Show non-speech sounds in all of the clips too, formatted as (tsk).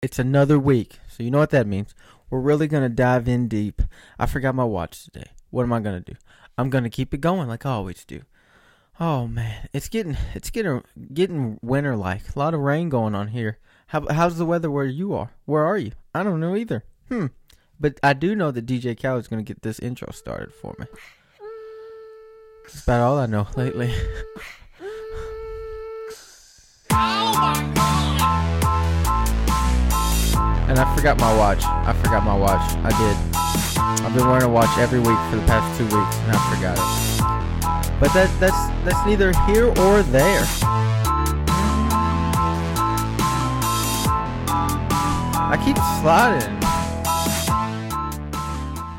It's another week. So you know what that means. We're really to dive in deep. I forgot my watch today. What am I to do? I'm to keep it going like I always do. Oh man, it's getting it's getting getting winter like. A lot of rain going on here. How how's the weather where you are? Where are you? I don't know either. Hmm. But I do know that DJ Khaled is to get this intro started for me. That's about all I know lately. (laughs) And I forgot my watch. I forgot my watch. I did. I've been wearing a watch every week for the past two weeks, and I forgot it. But that that's that's neither here or there. I keep sliding.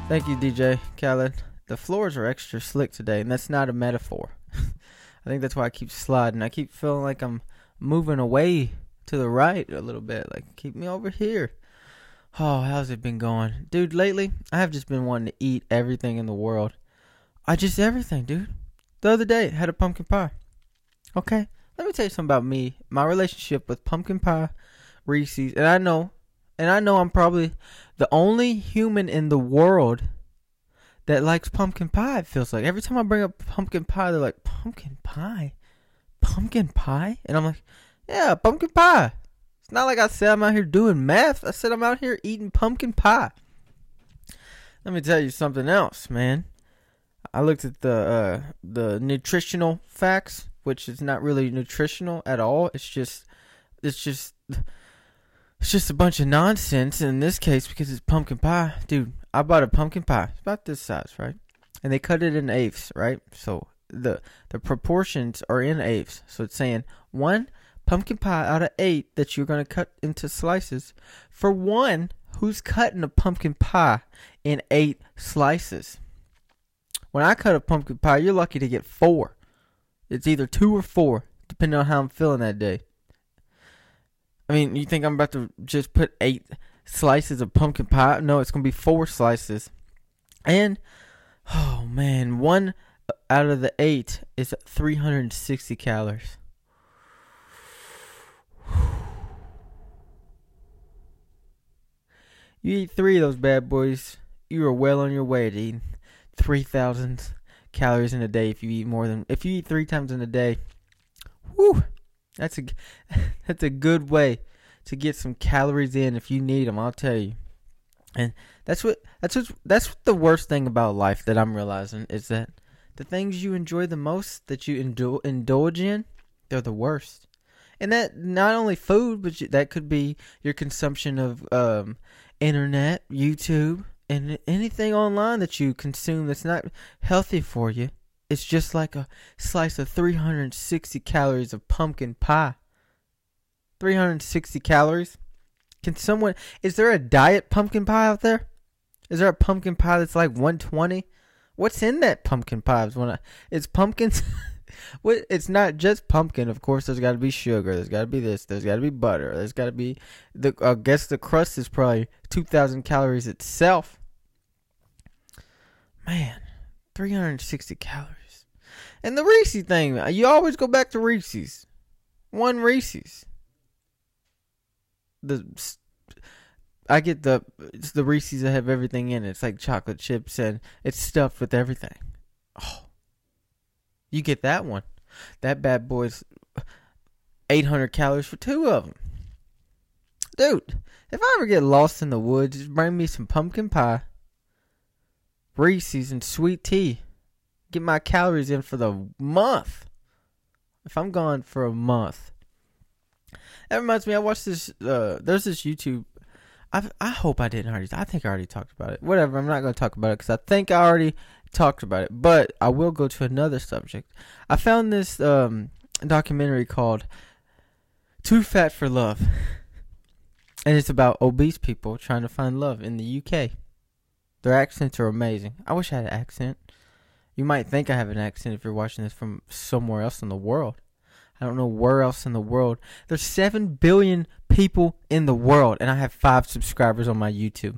Thank you, DJ Khaled. The floors are extra slick today, and that's not a metaphor. (laughs) I think that's why I keep sliding. I keep feeling like I'm moving away to the right a little bit. Like, keep me over here. Oh, how's it been going? Dude, lately, I have just been wanting to eat everything in the world. I just everything, dude. The other day, I had a pumpkin pie. Okay, let me tell you something about me. My relationship with pumpkin pie, Reese's, and I know, and I know I'm probably the only human in the world that likes pumpkin pie. It feels like every time I bring up pumpkin pie, they're like, "Pumpkin pie, pumpkin pie," and I'm like, "Yeah, pumpkin pie." It's not like I said I'm out here doing meth. I said I'm out here eating pumpkin pie. Let me tell you something else, man. I looked at the uh, the nutritional facts, which is not really nutritional at all. It's just it's just it's just a bunch of nonsense in this case because it's pumpkin pie. Dude, I bought a pumpkin pie. It's about this size, right? And they cut it in eighths, right? So the the proportions are in eighths. So it's saying one pumpkin pie out of eight that you're going to cut into slices for one who's cutting a pumpkin pie in eight slices. When I cut a pumpkin pie, you're lucky to get four. It's either two or four, depending on how I'm feeling that day. I mean, you think I'm about to just put eight slices of pumpkin pie? No, it's going to be four slices. And, oh man, one out of the eight is 360 calories. (sighs) You eat three of those bad boys, you are well on your way to eating 3,000 calories in a day if you eat more than, if you eat three times in a day. Whew, that's a, (laughs) that's a good way to get some calories in if you need them, I'll tell you. And that's what, that's what, that's what the worst thing about life that I'm realizing is that the things you enjoy the most that you indul- indulge in, they're the worst and that not only food, but that could be your consumption of um, internet, YouTube, and anything online that you consume that's not healthy for you. It's just like a slice of 360 calories of pumpkin pie. 360 calories. Can someone is there a diet pumpkin pie out there? Is there a pumpkin pie that's like 120? What's in that pumpkin pie? Is when I, it's pumpkins (laughs) What? It's not just pumpkin. Of course, there's got to be sugar. There's got to be this. There's got to be butter. There's got to be the. I guess the crust is probably two thousand calories itself. Man, three hundred sixty calories. And the Reese's thing, uh, you always go back to Reese's. One Reese's. The I get the it's the Reese's that have everything in it. It's like chocolate chips and it's stuffed with everything. Oh, you get that one. That bad boy's 800 calories for two of them. Dude, if I ever get lost in the woods, just bring me some pumpkin pie, Reese's, and sweet tea. Get my calories in for the month. If I'm gone for a month. That reminds me, I watched this. Uh, there's this YouTube. I I hope I didn't already. I think I already talked about it. Whatever. I'm not going to talk about it because I think I already talked about it, but I will go to another subject. I found this um, documentary called "Too Fat for Love," and it's about obese people trying to find love in the UK. Their accents are amazing. I wish I had an accent. You might think I have an accent if you're watching this from somewhere else in the world. I don't know where else in the world. There's 7 billion people in the world, and I have 5 subscribers on my YouTube.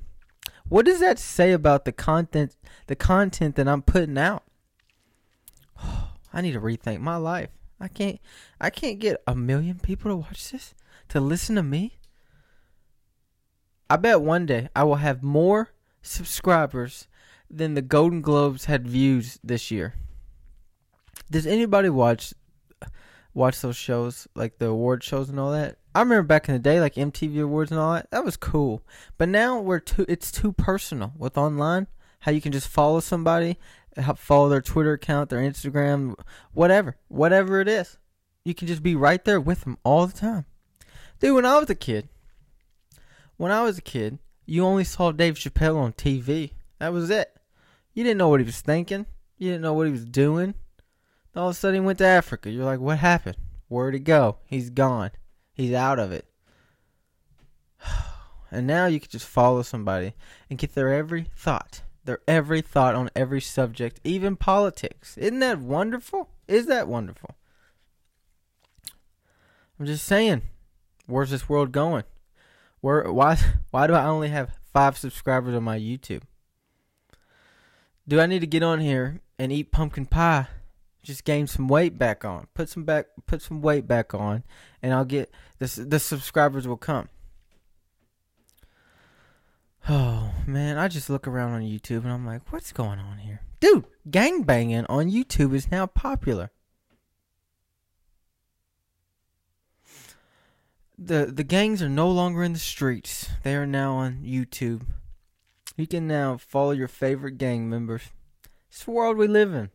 What does that say about the content the content that I'm putting out? (sighs) I need to rethink my life. I can't I can't get a million people to watch this, to listen to me. I bet one day I will have more subscribers than the Golden Globes had views this year. Does anybody watch watch those shows like the award shows and all that? I remember back in the day, like MTV Awards and all that. That was cool. But now we're too. It's too personal with online. How you can just follow somebody, follow their Twitter account, their Instagram, whatever, whatever it is. You can just be right there with them all the time. Dude, when I was a kid, when I was a kid, you only saw Dave Chappelle on TV. That was it. You didn't know what he was thinking. You didn't know what he was doing. All of a sudden, he went to Africa. You're like, what happened? Where'd he go? He's gone. He's out of it. (sighs) And now you can just follow somebody and get their every thought, their every thought on every subject, even politics. Isn't that wonderful? Is that wonderful? I'm just saying, where's this world going? Where why (laughs) why do I only have 5 subscribers on my YouTube? Do I need to get on here and eat pumpkin pie just gain some weight back on. Put some back put some weight back on and I'll get the the subscribers will come. Oh man, I just look around on YouTube and I'm like, what's going on here? Dude, gang banging on YouTube is now popular. The the gangs are no longer in the streets. They are now on YouTube. You can now follow your favorite gang members. It's the world we live in.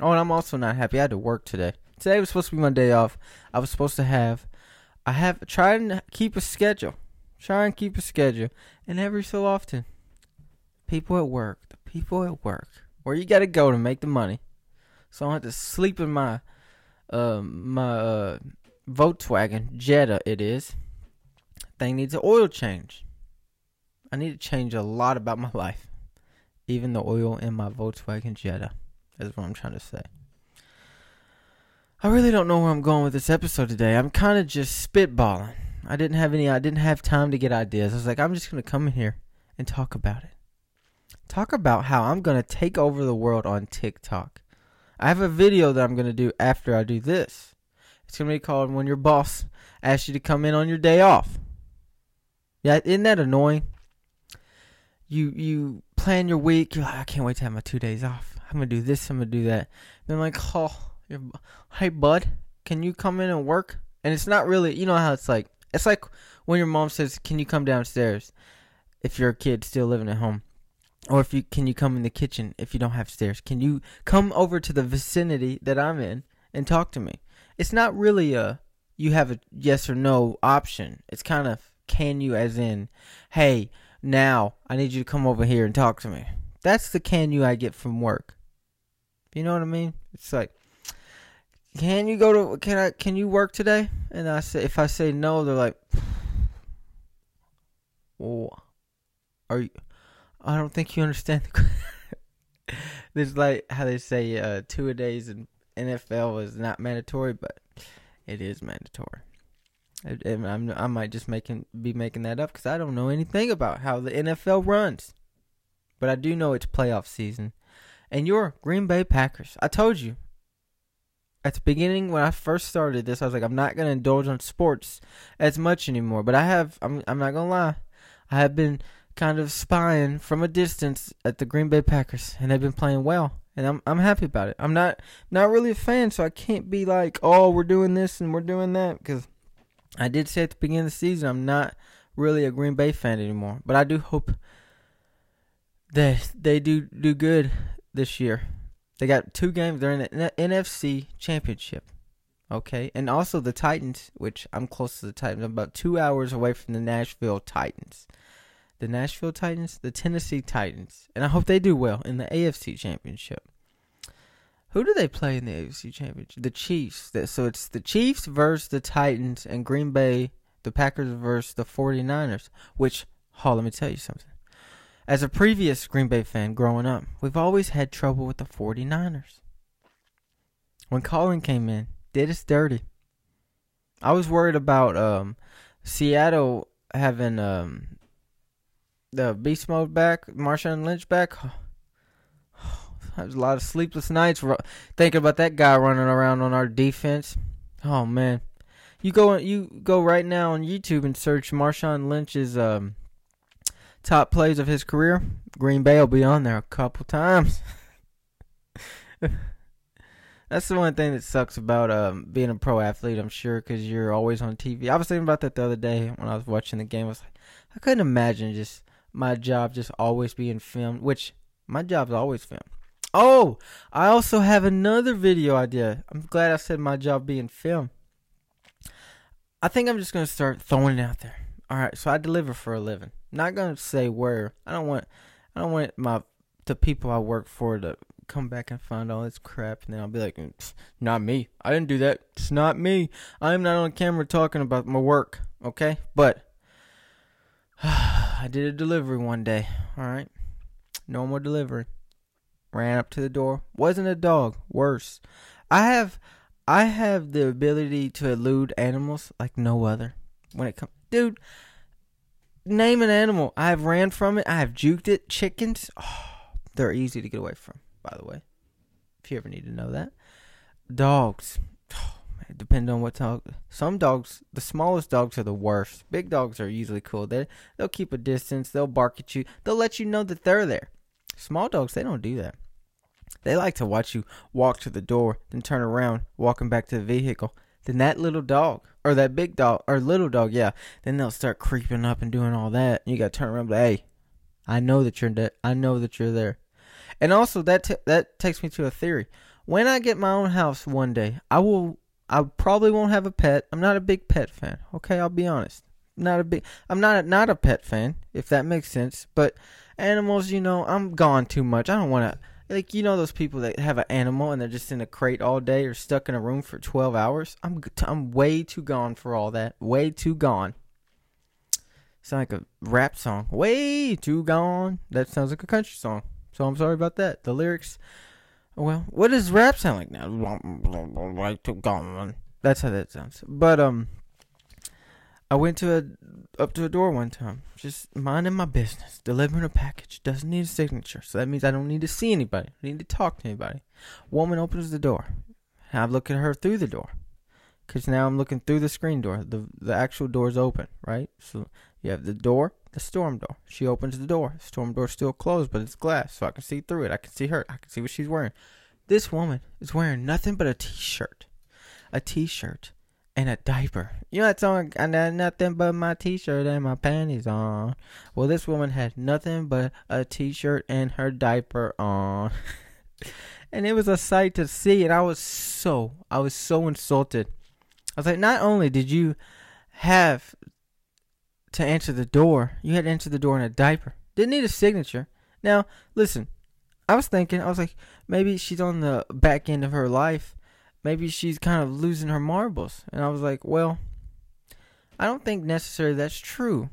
Oh, and I'm also not happy. I had to work today. Today was supposed to be my day off. I was supposed to have, I have tried and keep a schedule. Try and keep a schedule. And every so often, people at work, the people at work, where you got to go to make the money. So I have to sleep in my, uh, my uh, Volkswagen Jetta. It is. Thing needs an oil change. I need to change a lot about my life, even the oil in my Volkswagen Jetta. Is what I'm trying to say. I really don't know where I'm going with this episode today. I'm kind of just spitballing. I didn't have any. I didn't have time to get ideas. I was like, I'm just gonna come in here and talk about it. Talk about how I'm gonna take over the world on TikTok. I have a video that I'm gonna do after I do this. It's gonna be called "When Your Boss Asks You to Come In on Your Day Off." Yeah, isn't that annoying? You you plan your week. You're like, I can't wait to have my two days off. I'm gonna do this. I'm gonna do that. Then like, oh, hey bud, can you come in and work? And it's not really, you know how it's like. It's like when your mom says, "Can you come downstairs?" If you're a kid still living at home, or if you can you come in the kitchen if you don't have stairs? Can you come over to the vicinity that I'm in and talk to me? It's not really a you have a yes or no option. It's kind of can you as in, hey, now I need you to come over here and talk to me. That's the can you I get from work. You know what I mean? It's like, can you go to? Can I? Can you work today? And I say, if I say no, they're like, well, are you? I don't think you understand. (laughs) There's like how they say uh, two a days in NFL is not mandatory, but it is mandatory. And I'm, I might just making be making that up because I don't know anything about how the NFL runs, but I do know it's playoff season and your Green Bay Packers. I told you at the beginning when I first started this, I was like, I'm not gonna indulge on sports as much anymore. But I have. I'm. I'm not gonna lie. I have been kind of spying from a distance at the Green Bay Packers, and they've been playing well, and I'm. I'm happy about it. I'm not. Not really a fan, so I can't be like, oh, we're doing this and we're doing that, because I did say at the beginning of the season, I'm not really a Green Bay fan anymore. But I do hope that they do do good this year. They got two games. They're in the NFC Championship. Okay. And also the Titans, which I'm close to the Titans. I'm about two hours away from the Nashville Titans. The Nashville Titans, the Tennessee Titans. And I hope they do well in the AFC Championship. Who do they play in the AFC Championship? The Chiefs. So it's the Chiefs versus the Titans and Green Bay, the Packers versus the 49ers. Which, oh, let me tell you something. As a previous Green Bay fan growing up, we've always had trouble with the 49ers. When Colin came in, did us dirty. I was worried about um, Seattle having um, the beast mode back, Marshawn Lynch back. (sighs) Oh, was a lot of sleepless nights thinking about that guy running around on our defense. Oh man, you go you go right now on YouTube and search Marshawn Lynch's um, top plays of his career, Green Bay will be on there a couple times. (laughs) That's the one thing that sucks about um, being a pro athlete, I'm sure, because you're always on TV. I was thinking about that the other day when I was watching the game. I was like, I couldn't imagine just my job just always being filmed, which my job's always filmed. Oh, I also have another video idea. I'm glad I said my job being filmed. I think I'm just gonna start throwing it out there. All right, so I deliver for a living. Not gonna say where. I don't want. I don't want my the people I work for to come back and find all this crap, and then I'll be like, mm, not me. I didn't do that. It's not me. I'm not on camera talking about my work." Okay, but (sighs) I did a delivery one day. All right, normal delivery. Ran up to the door. Wasn't a dog. Worse. I have I have the ability to elude animals like no other. When it comes, dude, name an animal. I have ran from it. I have juked it. Chickens, oh, they're easy to get away from. By the way, if you ever need to know that, dogs. Oh, depend on what dog. Some dogs, the smallest dogs are the worst. Big dogs are usually cool. They they'll keep a distance. They'll bark at you. They'll let you know that they're there. Small dogs, they don't do that. They like to watch you walk to the door, then turn around, walking back to the vehicle. Then that little dog, or that big dog, or little dog, yeah, then they'll start creeping up and doing all that. And you gotta turn around like, hey, I know that you're. I know that you're there. And also, that t- that takes me to a theory. When I get my own house one day, I will. I probably won't have a pet. I'm not a big pet fan. Okay, I'll be honest. Not a big. I'm not a, not a pet fan, if that makes sense. But animals, you know, I'm gone too much. I don't want to like you know those people that have an animal and they're just in a crate all day or stuck in a room for 12 hours? I'm i'm way too gone for all that. Way too gone. Sound like a rap song. Way too gone. That sounds like a country song. So i'm sorry about that. The lyrics well what does rap sound like now? Way too gone. That's how that sounds. But um I went to a up to a door one time, just minding my business, delivering a package. Doesn't need a signature, so that means I don't need to see anybody. I need to talk to anybody. Woman opens the door. I look at her through the door, cause now I'm looking through the screen door. the The actual door's open, right? So you have the door, the storm door. She opens the door. Storm door's still closed, but it's glass, so I can see through it. I can see her. I can see what she's wearing. This woman is wearing nothing but a t-shirt, a t-shirt and a diaper. You know that song? I got nothing but my t-shirt and my panties on. Well, this woman had nothing but a t-shirt and her diaper on, (laughs) and it was a sight to see. And I was so, I was so insulted. I was like, not only did you have to answer the door, you had to answer the door in a diaper. Didn't need a signature. Now, listen, I was thinking, I was like, maybe she's on the back end of her life maybe she's kind of losing her marbles. And I was like, well, I don't think necessarily that's true.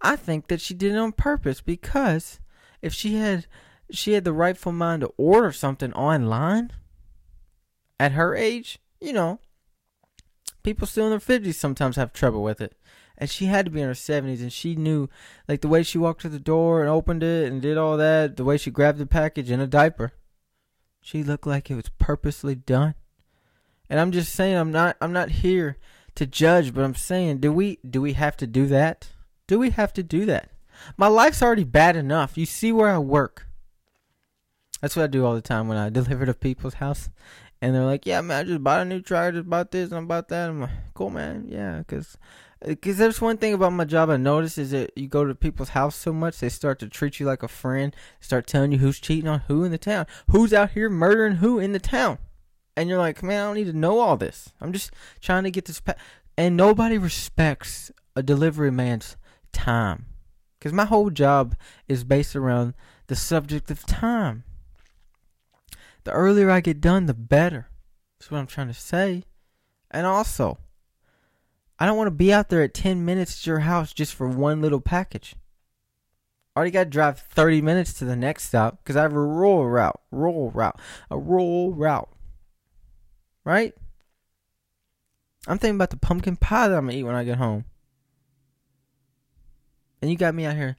I think that she did it on purpose because if she had she had the rightful mind to order something online at her age, you know, people still in their fifties sometimes have trouble with it. And she had to be in her seventies and she knew like the way she walked to the door and opened it and did all that, the way she grabbed the package in a diaper. She looked like it was purposely done. And I'm just saying I'm not I'm not here to judge, but I'm saying do we do we have to do that? Do we have to do that? My life's already bad enough. You see where I work. That's what I do all the time when I (laughs) deliver to people's house. And they're like, yeah, man, I just bought a new truck, I just bought this and bought that. I'm like, cool, man. Yeah, because because there's one thing about my job I notice is that you go to people's house so much, they start to treat you like a friend, start telling you who's cheating on who in the town, who's out here murdering who in the town and you're like, man, I don't need to know all this. I'm just trying to get this. Pa-. And nobody respects a delivery man's time. Because my whole job is based around the subject of time. The earlier I get done, the better. That's what I'm trying to say. And also, I don't want to be out there at 10 minutes at your house just for one little package. I already got to drive 30 minutes to the next stop because I have a rural route. Rural route. A rural route right? I'm thinking about the pumpkin pie that I'm gonna eat when I get home. And you got me out here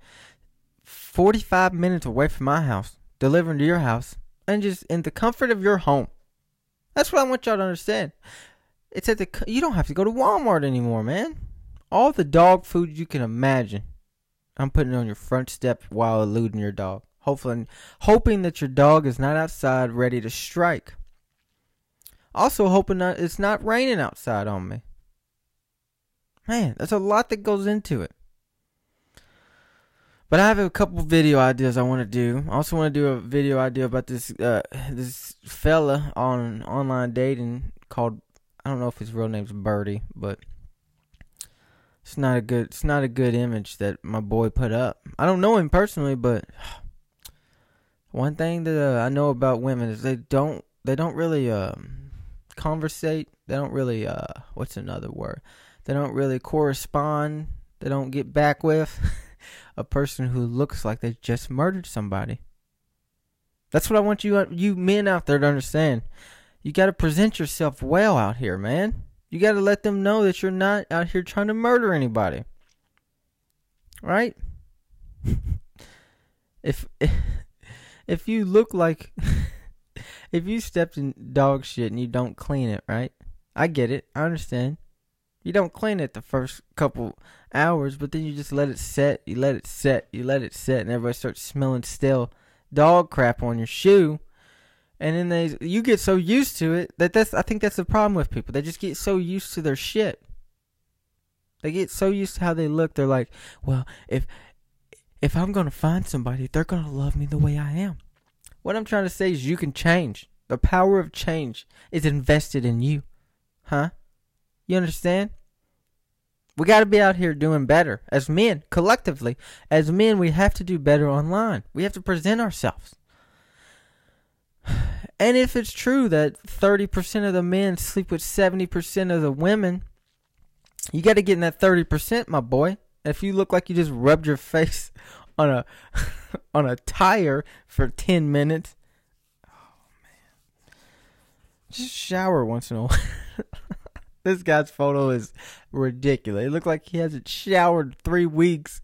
45 minutes away from my house, delivering to your house, and just in the comfort of your home. That's what I want y'all to understand. It's at the you don't have to go to Walmart anymore, man. All the dog food you can imagine. I'm putting it on your front step while eluding your dog. Hopefully, hoping that your dog is not outside ready to strike. Also, hoping that it's not raining outside on me. Man, that's a lot that goes into it. But I have a couple video ideas I want to do. I also want to do a video idea about this uh, this fella on online dating called I don't know if his real name's Birdie, but it's not a good it's not a good image that my boy put up. I don't know him personally, but one thing that uh, I know about women is they don't they don't really um, conversate. They don't really uh, what's another word? They don't really correspond. They don't get back with. (laughs) a person who looks like they just murdered somebody. That's what I want you you men out there to understand. You got to present yourself well out here, man. You got to let them know that you're not out here trying to murder anybody. Right? (laughs) if (laughs) if you look like if you stepped in dog shit and you don't clean it, right? I get it. I understand. You don't clean it the first couple hours, but then you just let it set. You let it set. You let it set, and everybody starts smelling stale dog crap on your shoe. And then they, you get so used to it that that's. I think that's the problem with people. They just get so used to their shit. They get so used to how they look. They're like, well, if if I'm gonna find somebody, they're gonna love me the way I am. What I'm trying to say is, you can change. The power of change is invested in you, huh? You understand? We got to be out here doing better as men, collectively. As men, we have to do better online. We have to present ourselves. (sighs) And if it's true that 30% of the men sleep with 70% of the women, you got to get in that 30%, my boy. If you look like you just rubbed your (laughs) face on a (laughs) on a tire for 10 minutes, oh man. Just shower once in a (laughs) while. this guy's photo is ridiculous. It looked like he hasn't showered three weeks,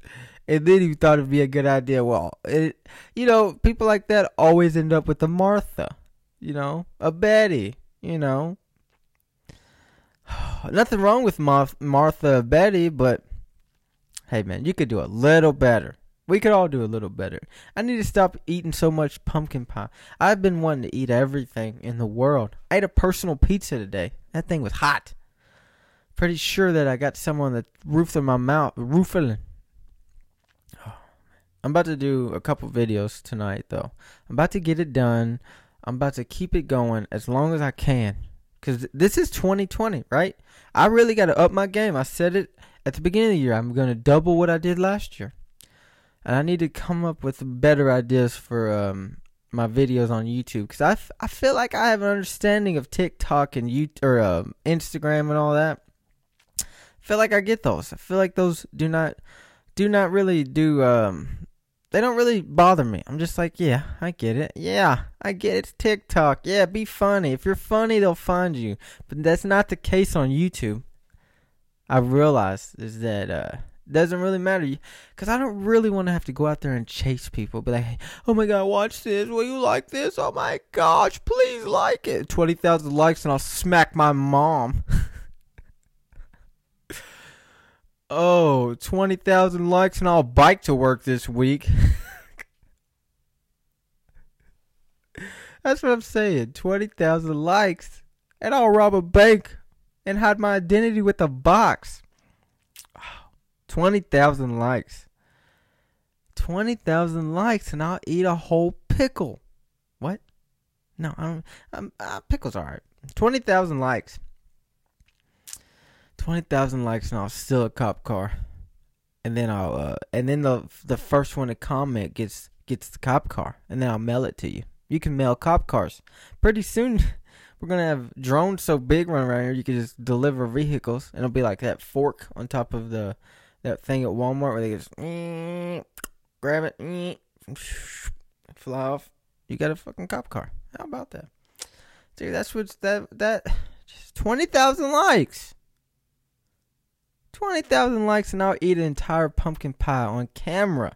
and then he thought it'd be a good idea. Well, it, you know, people like that always end up with a Martha, you know, a Betty, you know. (sighs) Nothing wrong with Mar- Martha Betty, but hey, man, you could do a little better. We could all do a little better. I need to stop eating so much pumpkin pie. I've been wanting to eat everything in the world. I ate a personal pizza today. That thing was hot pretty sure that I got some on the roof of my mouth, roofing. Oh, I'm about to do a couple videos tonight, though. I'm about to get it done. I'm about to keep it going as long as I can. Because this is 2020, right? I really got to up my game. I said it at the beginning of the year. I'm going to double what I did last year. And I need to come up with better ideas for um, my videos on YouTube because I, f- I feel like I have an understanding of TikTok and you or uh, Instagram and all that I feel like I get those. I feel like those do not do not really do um they don't really bother me. I'm just like, yeah, I get it. Yeah, I get it. It's TikTok. Yeah, be funny. If you're funny, they'll find you. But that's not the case on YouTube. I realized is that uh doesn't really matter because I don't really want to have to go out there and chase people. But like, oh my god, watch this. Will you like this? Oh my gosh, please like it. Twenty thousand likes and I'll smack my mom. (laughs) Oh, 20,000 likes and I'll bike to work this week. (laughs) That's what I'm saying. 20,000 likes and I'll rob a bank and hide my identity with a box. 20,000 likes. 20,000 likes and I'll eat a whole pickle. What? No, I don't. Um, uh, pickles are alright. 20,000 likes. Twenty thousand likes and I'll steal a cop car, and then I'll uh, and then the the first one to comment gets gets the cop car, and then I'll mail it to you. You can mail cop cars. Pretty soon, (laughs) we're gonna have drones so big run around here you can just deliver vehicles, and it'll be like that fork on top of the that thing at Walmart where they just (sniffs) grab it, (sniffs) fly off. You got a fucking cop car. How about that? Dude, that's what's that that just twenty thousand likes. 20,000 likes and I'll eat an entire pumpkin pie on camera.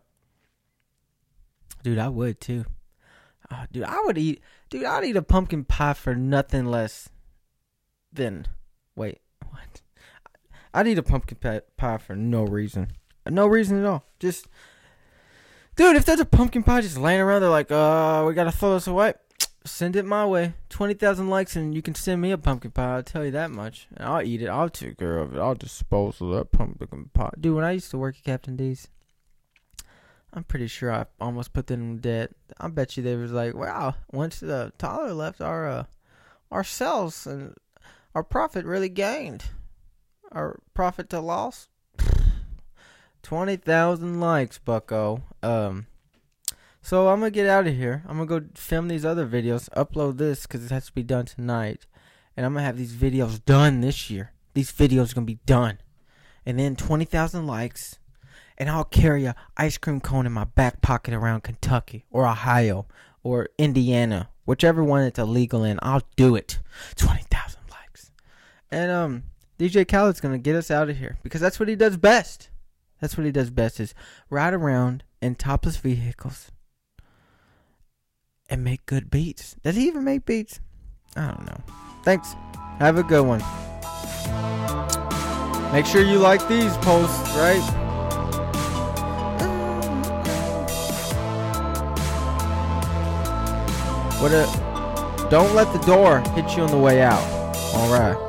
Dude, I would too. Oh, dude, I would eat. Dude, I'd eat a pumpkin pie for nothing less than. Wait, what? I'd eat a pumpkin pie for no reason. No reason at all. Just, dude, if there's a pumpkin pie just laying around, they're like, uh, we gotta throw this away. (tsk) Send it my way. Twenty thousand likes, and you can send me a pumpkin pie. I'll tell you that much. And I'll eat it. I'll take care of it. I'll dispose of that pumpkin pie, dude. When I used to work at Captain D's, I'm pretty sure I almost put them in debt. I bet you they was like, wow, once the Tyler left, our uh, our sales and our profit really gained. Our profit to loss, (sighs) twenty thousand likes, Bucko. Um, so I'm gonna get out of here. I'm gonna go film these other videos, upload this because it has to be done tonight, and I'm gonna have these videos done this year. These videos are gonna be done, and then twenty thousand likes, and I'll carry a ice cream cone in my back pocket around Kentucky or Ohio or Indiana, whichever one it's illegal in. I'll do it. Twenty thousand likes, and um, DJ Khaled's gonna get us out of here because that's what he does best. That's what he does best is ride around in topless vehicles and make good beats. Does he even make beats? I don't know. Thanks. Have a good one. Make sure you like these posts, right? What a don't let the door hit you on the way out. All right.